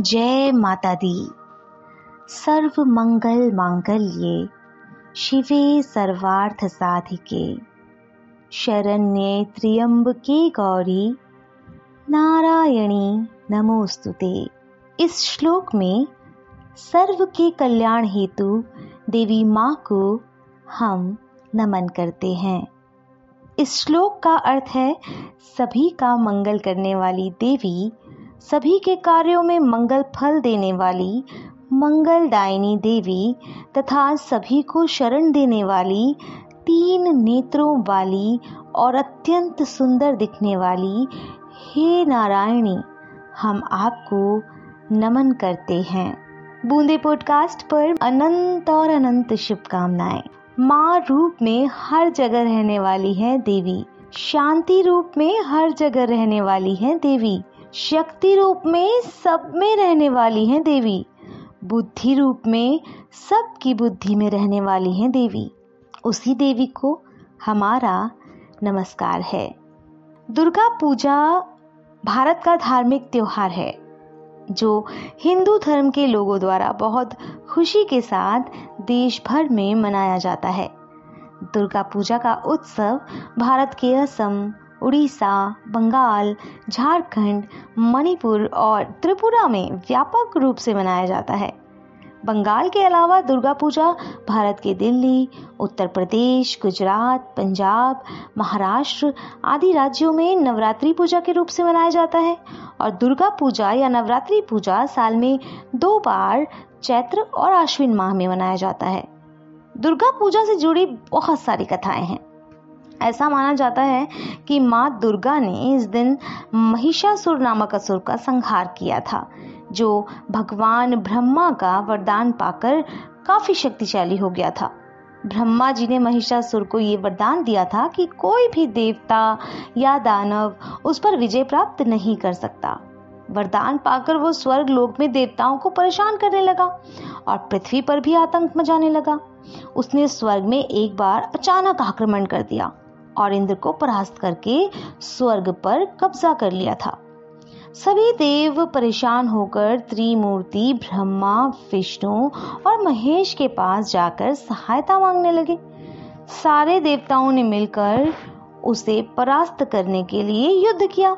जय माता दी। सर्व मंगल मांगल्ये, शिवे सर्वार्थ साधिके। शरण्ये त्र्यंबके गौरी, नारायणी नमोस्तुते इस श्लोक में सर्व के कल्याण हेतु देवी माँ को हम नमन करते हैं। इस श्लोक का अर्थ है, सभी का मंगल करने वाली देवी सभी के कार्यों में मंगल फल देने वाली, मंगल मंगलदायिनी देवी तथा सभी को शरण देने वाली, तीन नेत्रों वाली और अत्यंत सुंदर दिखने वाली, हे नारायणी, हम आपको नमन करते हैं। बूंदे पॉडकास्ट पर अनंत और अनंत शुभकामनाएँ। माँ रूप में हर जगह रहने वाली है देवी। शांति रूप में हर जगह रहने वाली है देवी। शक्ति रूप में सब में रहने वाली हैं देवी। बुद्धि रूप में सबकी बुद्धि में रहने वाली हैं देवी। उसी देवी को हमारा नमस्कार है। दुर्गा पूजा भारत का धार्मिक त्योहार है, जो हिंदू धर्म के लोगों द्वारा बहुत खुशी के साथ देश भर में मनाया जाता है। दुर्गा पूजा का उत्सव भारत के असम उड़ीसा, बंगाल, झारखंड, मणिपुर और त्रिपुरा में व्यापक रूप से मनाया जाता है। बंगाल के अलावा दुर्गा पूजा भारत के दिल्ली, उत्तर प्रदेश, गुजरात, पंजाब, महाराष्ट्र आदि राज्यों में नवरात्रि पूजा के रूप से मनाया जाता है और दुर्गा पूजा या नवरात्रि पूजा साल में दो बार चैत्र और आश्विन माह में मनाया जाता है। दुर्गा पूजा से जुड़ी बहुत सारी कथाएँ हैं। ऐसा माना जाता है कि माँ दुर्गा ने इस दिन महिषासुर नामक असुर का संहार किया था, जो भगवान ब्रह्मा का वरदान पाकर काफ़ी शक्तिशाली हो गया था। ब्रह्मा जी ने महिषासुर को ये वरदान दिया था कि कोई भी देवता या दानव उस पर विजय प्राप्त नहीं कर सकता। वरदान पाकर वो स्वर्ग लोक में देवताओं को परेशान करने लगा और पृथ्वी पर भी आतंक मचाने लगा। उसने स्वर्ग में एक बार अचानक आक्रमण कर दिया। और इंद्र को परास्त करके स्वर्ग पर कब्जा कर लिया था। सभी देव परेशान होकर त्रिमूर्ति, ब्रह्मा, विष्णु और महेश के पास जाकर सहायता मांगने लगे। सारे देवताओं ने मिलकर उसे परास्त करने के लिए युद्ध किया,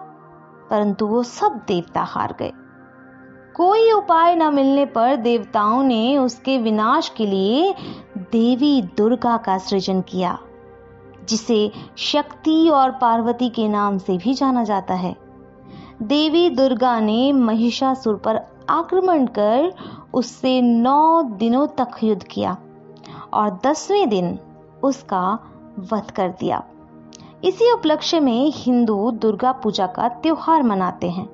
परंतु वो सब देवता हार गए। कोई उपाय न मिलने पर देवताओं ने उसके विनाश के लिए देवी दुर्गा का सृजन किया। जिसे शक्ति और पार्वती के नाम से भी जाना जाता है। देवी दुर्गा ने महिषासुर पर आक्रमण कर उससे नौ दिनों तक युद्ध किया और दसवें दिन उसका वध कर दिया। इसी उपलक्ष्य में हिंदू दुर्गा पूजा का त्योहार मनाते हैं।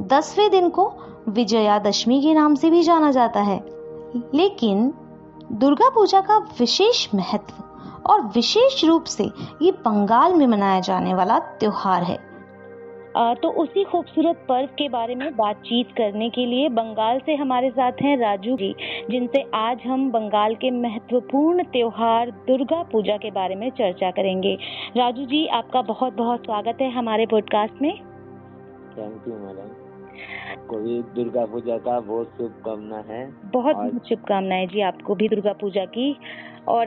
दसवें दिन को विजयादशमी के नाम से भी जाना जाता है। लेकिन दुर्गा पूजा का विशेष महत्व और विशेष रूप से ये बंगाल में मनाया जाने वाला त्योहार है। तो उसी खूबसूरत पर्व के बारे में बातचीत करने के लिए बंगाल से हमारे साथ हैं राजू जी जिनसे आज हम बंगाल के महत्वपूर्ण त्योहार दुर्गा पूजा के बारे में चर्चा करेंगे। राजू जी आपका बहुत बहुत स्वागत है हमारे पॉडकास्ट में। थैंक यू मैडम को भी दुर्गा पूजा का बहुत शुभकामना है। बहुत बहुत शुभकामनाएँ जी आपको भी दुर्गा पूजा की। और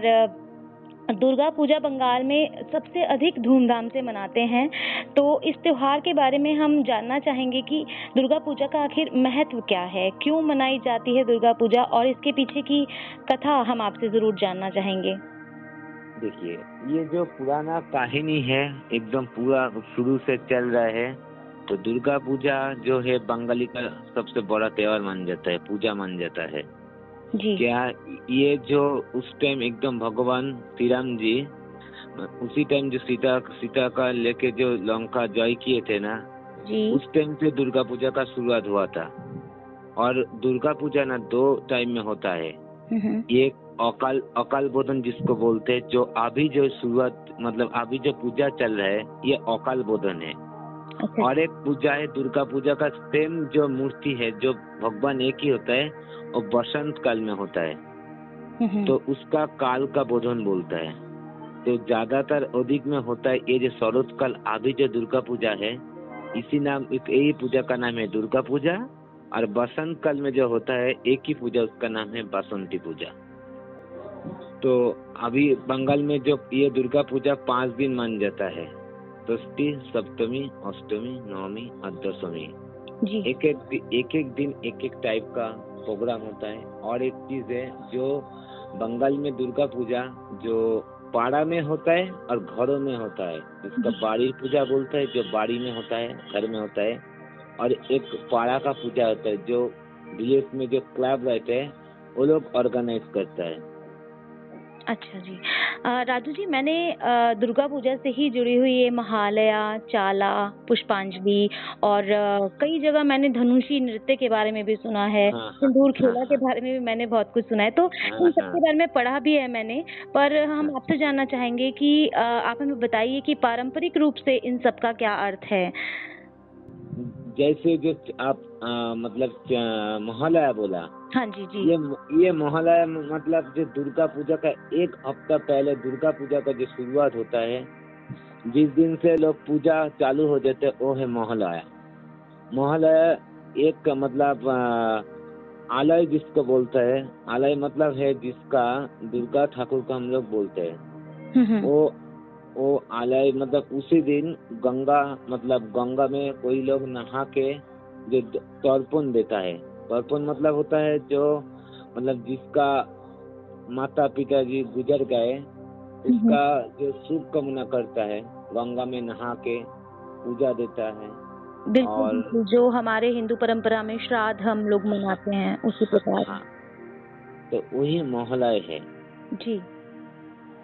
दुर्गा पूजा बंगाल में सबसे अधिक धूमधाम से मनाते हैं। तो इस त्यौहार के बारे में हम जानना चाहेंगे कि दुर्गा पूजा का आखिर महत्व क्या है? क्यों मनाई जाती है दुर्गा पूजा? और इसके पीछे की कथा हम आपसे ज़रूर जानना चाहेंगे। देखिए, ये जो पुराना कहानी है, एकदम पूरा शुरू से चल रहा है तो दुर्गा पूजा जो है बंगाली का सबसे बड़ा त्योहार मान जाता है, पूजा मान जाता है। जी। क्या ये जो उस टाइम एकदम भगवान श्री राम जी उसी टाइम जो सीता सीता का लेके जो लंका जय किए थे ना जी। उस टाइम से दुर्गा पूजा का शुरुआत हुआ था। और दुर्गा पूजा ना दो टाइम में होता है। एक अकाल अकाल बोधन जिसको बोलते हैं जो अभी जो शुरुआत मतलब अभी जो पूजा चल रहा है ये अकाल बोधन है। अच्छा। और एक पूजा है दुर्गा पूजा का सेम जो मूर्ति है जो भगवान एक ही होता है और बसंत काल में होता है। तो उसका काल का बोधन बोलता है। तो ज़्यादातर अधिक में होता है ये जो शरद काल अभी जो दुर्गा पूजा है इसी नाम एक यही पूजा का नाम है दुर्गा पूजा और बसंत काल में जो होता है एक ही पूजा उसका नाम है बसंती पूजा। तो अभी बंगाल में जो ये दुर्गा पूजा पाँच दिन मान जाता है षष्ठी सप्तमी अष्टमी नवमी और दशमी। एक एक एक एक दिन एक एक टाइप का प्रोग्राम होता है। और एक चीज़ है जो बंगाल में दुर्गा पूजा जो पाड़ा में होता है और घरों में होता है। इसका बाड़ी पूजा बोलता है जो बाड़ी में होता है घर में होता है। और एक पाड़ा का पूजा होता है जो विलेज में जो क्लब रहते हैं वो लोग ऑर्गेनाइज करता है। अच्छा जी। राजू जी मैंने दुर्गा पूजा से ही जुड़ी हुई ये महालया चाला पुष्पांजलि और कई जगह मैंने धनुषी नृत्य के बारे में भी सुना है हाँ, हाँ, सिंदूर खेला हाँ, के बारे में भी मैंने बहुत कुछ सुना है। तो इन सब हाँ। बारे में पढ़ा भी है मैंने पर हम आपसे जानना चाहेंगे कि आप हमें बताइए कि पारंपरिक रूप से इन सब का क्या अर्थ है? जैसे जो आप आ, मतलब मोहल्ला बोला। हाँ जी जी। ये ये मोहल्ला मतलब जो दुर्गा पूजा का एक हफ़्ता पहले दुर्गा पूजा का जो शुरुआत होता है जिस दिन से लोग पूजा चालू हो जाते हैं वो है मोहल्ला। मोहल्ला एक का मतलब आलय जिसको बोलता है आलय मतलब है जिसका दुर्गा ठाकुर का हम लोग बोलते हैं। हम्म, हम्म, वो वो आलय मतलब उसी दिन गंगा मतलब गंगा में कोई लोग नहा के जो तर्पण देता है। तर्पण मतलब होता है जो मतलब जिसका माता पिता जी गुजर गए उसका जो शुभ कामना करता है गंगा में नहा के पूजा देता है। बिल्कुल जो हमारे हिंदू परंपरा में श्राद्ध हम लोग मनाते हैं उसी प्रकार। हाँ तो वही मोहलय है। जी।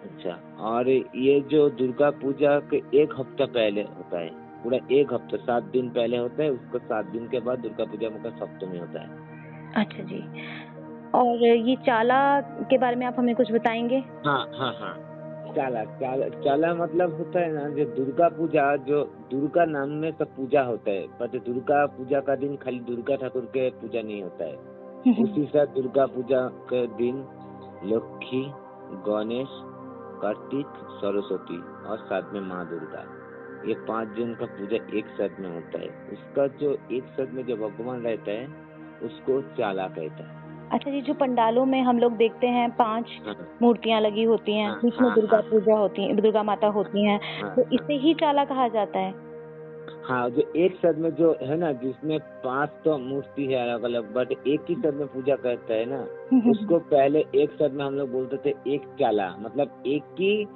अच्छा और ये जो दुर्गा पूजा के एक हफ़्ता पहले होता है पूरा एक हफ़्ता सात दिन पहले होता है उसको सात दिन के बाद दुर्गा पूजा का सप्तमी होता है। अच्छा जी। और ये चाला के बारे में आप हमें कुछ बताएँगे? हाँ हाँ हाँ। चाला चाला चाला मतलब होता है ना जो दुर्गा पूजा जो दुर्गा नाम में सब पूजा होता है बट दुर्गा पूजा का दिन खाली दुर्गा ठाकुर के पूजा नहीं होता है। उसी साथ दुर्गा पूजा के दिन लक्ष्मी गणेश कार्तिक सरस्वती और साथ में माँ दुर्गा। ये पाँच जन का पूजा एक साथ में होता है। उसका जो एक साथ में जो भगवान रहता है उसको चाला कहता है। अच्छा जी जो पंडालों में हम लोग देखते हैं पाँच हाँ, मूर्तियाँ लगी होती हैं हाँ, बीच में हाँ, दुर्गा हाँ। पूजा होती है दुर्गा माता होती हैं हाँ, तो हाँ। इसे ही चाला कहा जाता है? हाँ जो एक साथ में जो है ना जिसमें पाँच तो मूर्ति है अलग अलग बट एक ही साथ में पूजा करता है ना उसको पहले एक साथ में हम लोग बोलते थे एक चाला मतलब एक ही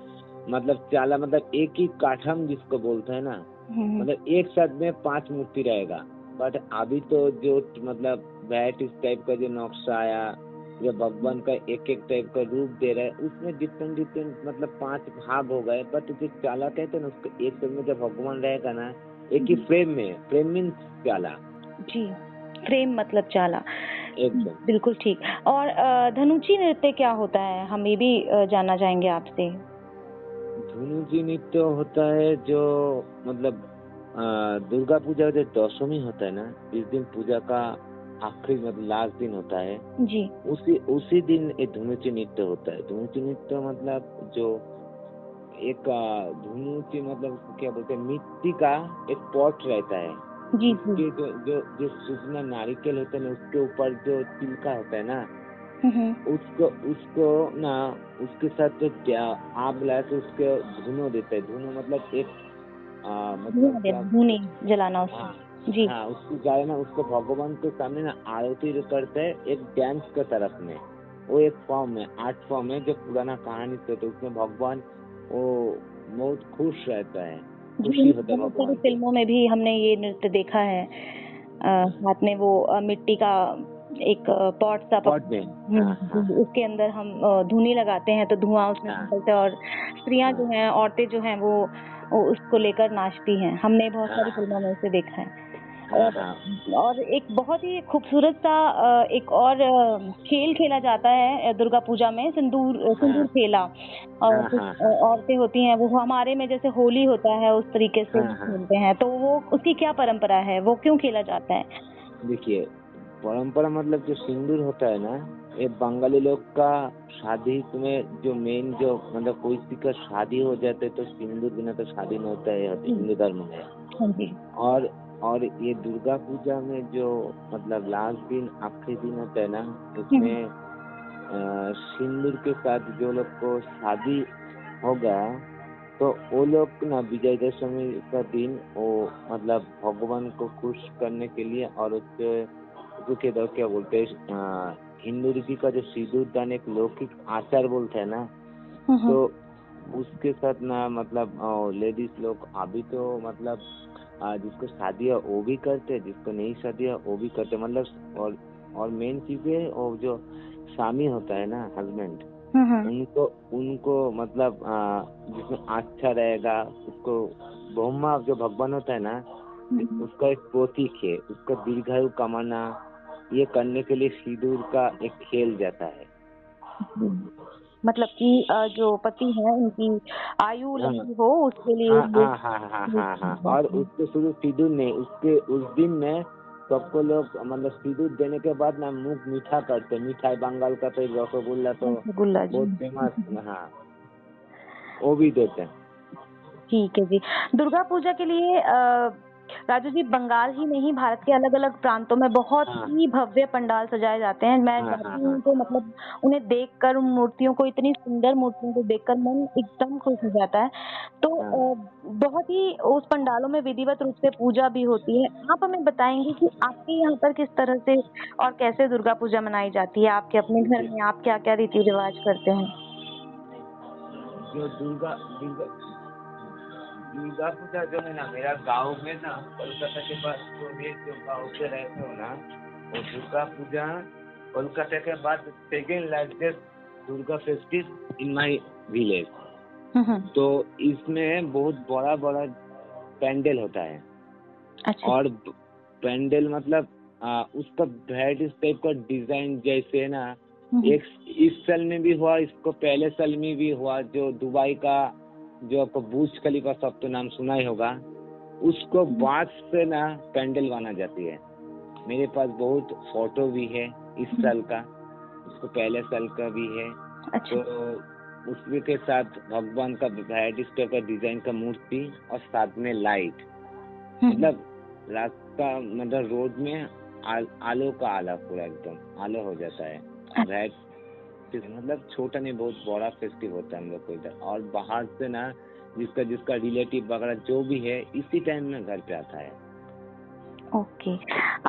मतलब चाला मतलब एक ही काठम जिसको बोलते हैं ना मतलब एक साथ में पाँच मूर्ति रहेगा। बट अभी तो जो मतलब वैराइटीज टाइप का जो नक्शा आया जो भगवान का एक एक टाइप का रूप दे रहा है उसमें डिफरेंट डिफरेंट मतलब पाँच भाग हो गए बट जो चाला कहते हैं ना उसको एक साथ में जब भगवान रहेगा ना एक ही फ्रेम में फ्रेम मीन चाला जी फ्रेम मतलब चाला एकदम। बिल्कुल ठीक। और धनुची नृत्य क्या होता है? हम ये भी जानना चाहेंगे आपसे। धुनु जी नृत्य होता है जो मतलब दुर्गा पूजा जो दशमी होता है ना इस दिन पूजा का आखिरी मतलब लास्ट दिन होता है। जी। उसी उसी दिन एक धुनुची नृत्य होता है। धुनुची नृत्य मतलब जो एक अ, धुनुची मतलब क्या बोलते हैं मिट्टी का एक पॉट रहता है। जी उसके जी जो जो सूचना नारिकेल होता है ना उसके ऊपर जो तिलका होता है ना हम्म, उसको उसको ना उसके साथ जो क्या- आग लाए तो उसके धुनो देते हैं। धुनो मतलब एक आ, मतलब धुनी जलाना उसको। हाँ जी। हाँ उसको जाए ना उसको भगवान के सामने ना आरती करते हैं एक डांस के तरफ़ में वो एक फॉर्म है आर्ट फॉर्म है जो पुराना कहानी से तो उसमें भगवान वो बहुत खुश रहता है खुशी होता है। फ़िल्मों में भी हमने ये नृत्य देखा है। हाथ में वो मिट्टी का एक पॉट सा पॉट में हम्म, हाँ, हाँ, उसके अंदर हम धुनी लगाते हैं तो धुआँ उसमें हाँ। निकलता है और स्त्रियाँ जो हैं। औरतें जो हैं वो उसको लेकर नाचती हैं। हमने बहुत सारी हाँ। फ़िल्मों में उसे देखा है हाँ, और हाँ। और एक बहुत ही खूबसूरत सा एक और खेल खेला जाता है दुर्गा पूजा में सिंदूर सिंदूर खेला। और हाँ, कुछ हाँ, औरतें होती हैं वो हमारे में जैसे होली होता है उस तरीके से हाँ, हाँ। खेलते हैं। तो वो उसकी क्या परंपरा है? वो क्यों खेला जाता है? देखिए परंपरा मतलब जो सिंदूर होता है ना ये बंगाली लोग का शादी में जो मेन जो मतलब कोई किसी का शादी हो जाता है तो सिंदूर बिना तो शादी नहीं होता है हिंदू धर्म में। हाँ और और ये दुर्गा पूजा में जो मतलब लास्ट दिन आखिरी दिन होता है ना उसमें अ, सिंदूर के साथ जो लोग को शादी होगा तो वो लोग ना विजयदशमी का दिन वो मतलब भगवान को खुश करने के लिए और उसके उसके दो क्या बोलते हैं हिंदू रीति का जो सिंदूर दान एक लौकिक आचार बोलते हैं ना हम्म, तो उसके साथ ना मतलब लेडीज़ लोग अभी तो मतलब जिसको शादी है वो भी करते हैं जिसको नहीं शादी है वो भी करते। हैं मतलब और और मेन चीज़ है वो जो स्वामी होता है ना हस्बैंड हम्म, हम्म, उनको उनको मतलब जिसमें अच्छा रहेगा उसको ब्रह्मा जो भगवान होता है ना हम्म, उसका एक प्रतीक है उसका दीर्घायु कमाना ये करने के लिए सिंदूर का एक खेल जाता है। मतलब कि जो पति है उनकी आयु हाँ। लंबी हो उसके लिए हाँ हाँ हाँ हाँ हाँ हाँ। और उसको शुरू सिंदूर नहीं उसके उस दिन में सबको लोग मतलब सिंदूर देने के बाद ना मुँह मीठा करते मिठाई बंगाल का तो रसगुल्ला तो बहुत फ़ेमस हाँ। वो भी देते। हैं ठीक है जी। दुर्गा पूजा के लिए अ, राजू जी बंगाल ही नहीं भारत के अलग अलग प्रांतों में बहुत हाँ। ही भव्य पंडाल सजाए जाते हैं मैं हाँ, हाँ, हाँ। तो मतलब उन्हें देखकर उन मूर्तियों को इतनी सुंदर मूर्तियों को देखकर मन एकदम खुश हो जाता है तो हाँ। बहुत ही उस पंडालों में विधिवत रूप से पूजा भी होती है आप हमें बताएँगे कि आपके यहाँ पर किस तरह से और कैसे दुर्गा पूजा मनाई जाती है आपके अपने घर में आप क्या क्या रीति रिवाज करते हैं जो दुर्गा दुर्गा दुर्गा पूजा जो है ना मेरा गाँव में ना कोलकाता के पास जो ये जो गाँव से रहते हो ना वो दुर्गा पूजा कोलकाता के बाद second largest Durga festive in my village तो इसमें बहुत बड़ा बड़ा पैंडल होता है। अच्छा। और पैंडल मतलब आ, उसका वेराइटीज टाइप का डिज़ाइन जैसे ना एक इस साल में भी हुआ इसको पहले साल में भी हुआ जो दुबई का जो आपको बुर्ज खलीफा सब तो नाम सुना ही होगा उसको बाँस से ना पैंडल बना जाती है। मेरे पास बहुत फ़ोटो भी है इस साल का उसको पहले साल का भी है। अच्छा। तो उसके साथ भगवान का वेराइटीज टाइप का डिज़ाइन का मूर्ति और साथ में लाइट। हम्म, मतलब रास्ता मतलब रोड में आल, आलो का आला पूरा एकदम आलो हो जाता है। राइट मतलब छोटा नहीं बहुत बड़ा फेस्टिव होता है हम लोग को इधर। और बाहर से ना जिसका जिसका रिलेटिव वगैरह जो भी है इसी टाइम में घर पे आता है। ओके।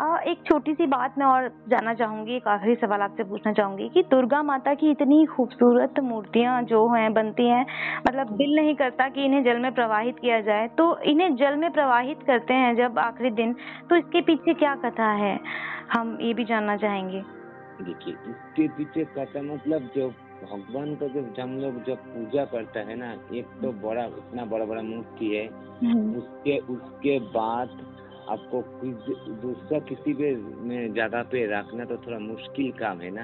आ, एक छोटी सी बात मैं और जानना चाहूँगी एक आखिरी सवाल आपसे पूछना चाहूँगी कि दुर्गा माता की इतनी खूबसूरत मूर्तियाँ जो हैं बनती हैं मतलब दिल नहीं करता कि इन्हें जल में प्रवाहित किया जाए। तो इन्हें जल में प्रवाहित करते हैं जब आखिरी दिन तो इसके पीछे क्या कथा है? हम ये भी जानना चाहेंगे। देखिए इसके पीछे कथा मतलब जो भगवान का जब हम लोग जब पूजा करता है ना एक तो बड़ा इतना बड़ा बड़ा मूर्ति है। हम्म, उसके उसके बाद आपको दूसरा किसी में जगह पे रखना तो थोड़ा मुश्किल काम है ना।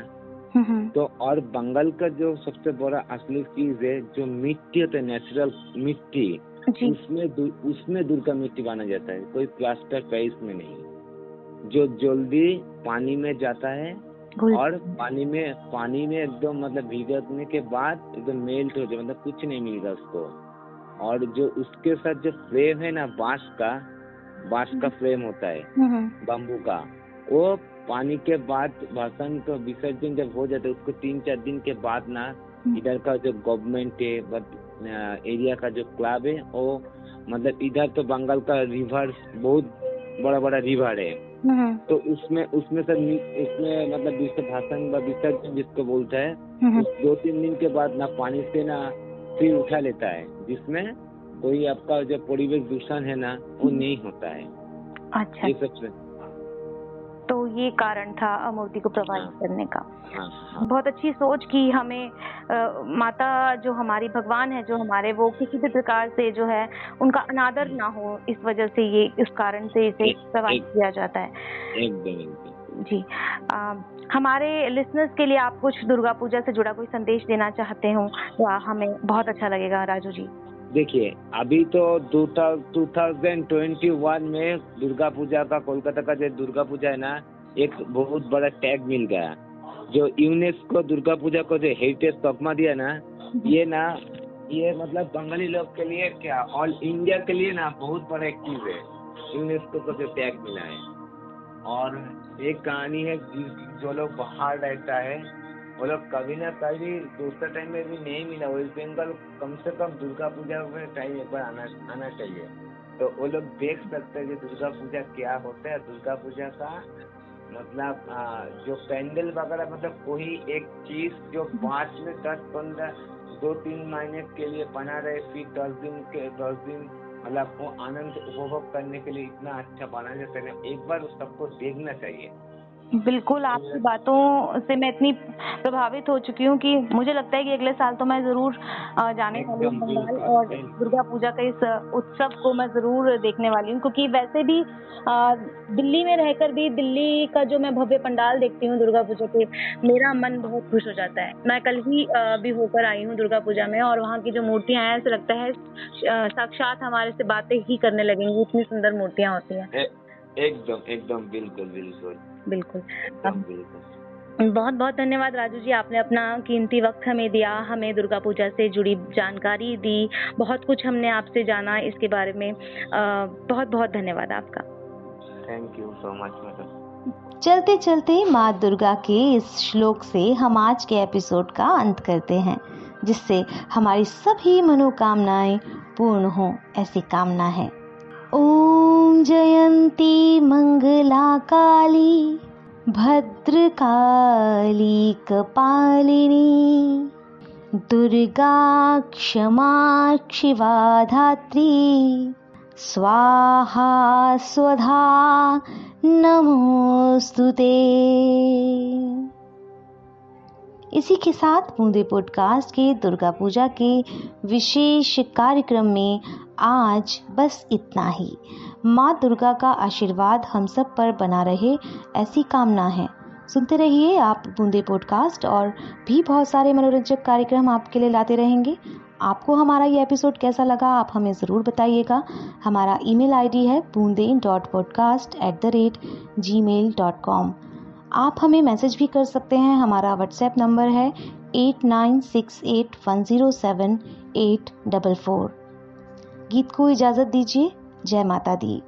हम्म, हम्म, तो और बंगाल का जो सबसे बड़ा असली चीज़ है जो मिट्टी होता है नेचुरल मिट्टी उसमें दु- उसमें दुर्गा मिट्टी बना जाता है कोई प्लास्टर पेरिस में नहीं। जो जल्दी पानी में जाता है और पानी में पानी में एकदम मतलब भिगोने के बाद एकदम मेल्ट हो जाए मतलब कुछ नहीं मिलेगा उसको। और जो उसके साथ जो फ्रेम है ना बाँस का बाँस का फ्रेम होता है हम्म, हम्म, बम्बू का वो पानी के बाद भाषण का विसर्जन जब हो जाता है उसको तीन चार दिन के बाद ना हम्म, इधर का जो गवर्नमेंट है बट एरिया का जो क्लब है वो मतलब इधर तो बंगाल का रिवर बहुत बड़ा बड़ा रिवर है। हम्म, हम्म, तो उसमें उसमें सर इसमें मतलब विश्व भाषण व विसर्जन जिसको बोलते हैं हम्म, दो तीन दिन के बाद ना पानी से ना फिर उठा लेता है जिसमें कोई आपका जो परिवेश दूषण है ना वो नहीं होता है। अच्छा। ये सबसे तो ये कारण था मूर्ति को प्रवाहित हाँ। करने का। हाँ हाँ। बहुत अच्छी सोच की हमें अ, माता जो हमारी भगवान है जो हमारे वो किसी भी प्रकार से जो है उनका अनादर ना हो इस वजह से ये इस कारण से इसे प्रवाहित किया जाता है। जी। अ, हमारे लिसनर्स के लिए आप कुछ दुर्गा पूजा से जुड़ा कोई संदेश देना चाहते हो तो हमें बहुत अच्छा लगेगा राजू जी। देखिए, अभी तो टू थाउज़ेंड ट्वेंटी वन में दुर्गा पूजा का, कोलकाता का जो दुर्गा पूजा है ना, एक बहुत बड़ा टैग मिल गया। जो यूनेस्को दुर्गा पूजा को जो हेरिटेज तकमा दिया ना, ये ना, ये मतलब बंगाली लोग के लिए क्या ऑल इंडिया के लिए ना, बहुत बड़ा एक चीज़ है। यूनेस्को को जो टैग मिला है। और एक कहानी है जो लोग बाहर रहता है लोग कभी ना कभी दूसरे टाइम में भी नहीं मिला वेस्ट बंगाल कम से कम दुर्गा पूजा में टाइम एक बार आना आना चाहिए। तो वो लोग देख सकते हैं कि दुर्गा पूजा क्या होता है। दुर्गा पूजा का मतलब जो पेंडल वगैरह मतलब कोई एक चीज़ जो पाँच में दस, पंद्रह, दो, तीन महीने के लिए बना रहे, फिर दस दिन के, दस दिन मतलब वो आनंद उपभोग करने के लिए इतना अच्छा बना जाता है। एक बार सबको देखना चाहिए। बिल्कुल आपकी बातों से मैं इतनी प्रभावित हो चुकी हूँ कि मुझे लगता है कि अगले साल तो मैं ज़रूर जाने वाली हूँ बंगाल और दुर्गा पूजा का इस उत्सव को मैं ज़रूर देखने वाली हूँ क्योंकि वैसे भी दिल्ली में रहकर भी दिल्ली का जो मैं भव्य पंडाल देखती हूँ दुर्गा पूजा के मेरा मन बहुत खुश हो जाता है। मैं कल ही भी होकर आई हूँ दुर्गा पूजा में और वहाँ की जो मूर्तियाँ हैं ऐसा लगता है साक्षात हमारे से बातें ही करने लगेंगी इतनी सुंदर मूर्तियाँ होती हैं। एकदम एकदम बिल्कुल बिल्कुल। बिल्कुल। बहुत बहुत धन्यवाद राजू जी आपने अपना कीमती वक्त हमें दिया हमें दुर्गा पूजा से जुड़ी जानकारी दी बहुत कुछ हमने आपसे जाना इसके बारे में। बहुत बहुत धन्यवाद आपका। Thank you so much madam चलते चलते माँ दुर्गा के इस श्लोक से हम आज के एपिसोड का अंत करते हैं जिससे हमारी सभी मनोकामनाएँ पूर्ण हो ऐसी कामना है। ॐ जयन्ती मङ्गलाकाली भद्रकाली कपालिनी, दुर्गा क्षमा शिवा धात्री स्वाहा स्वधा नमोस्तु ते। इसी के साथ बूंदे पॉडकास्ट के दुर्गा पूजा के विशेष कार्यक्रम में आज बस इतना ही। माँ दुर्गा का आशीर्वाद हम सब पर बना रहे, ऐसी कामना है। सुनते रहिए आप बूंदे पॉडकास्ट और भी बहुत सारे मनोरंजक कार्यक्रम आपके लिए लाते रहेंगे। आपको हमारा ये एपिसोड कैसा लगा, आप हमें ज़रूर बताइएगा। हमारा ईमेल आईडी है Boonde dot podcast at the rate G mail dot com आप हमें मैसेज भी कर सकते हैं, हमारा व्हाट्सएप नंबर है eight nine six eight one zero seven eight double four गीत को इजाज़त दीजिए। जय माता दी।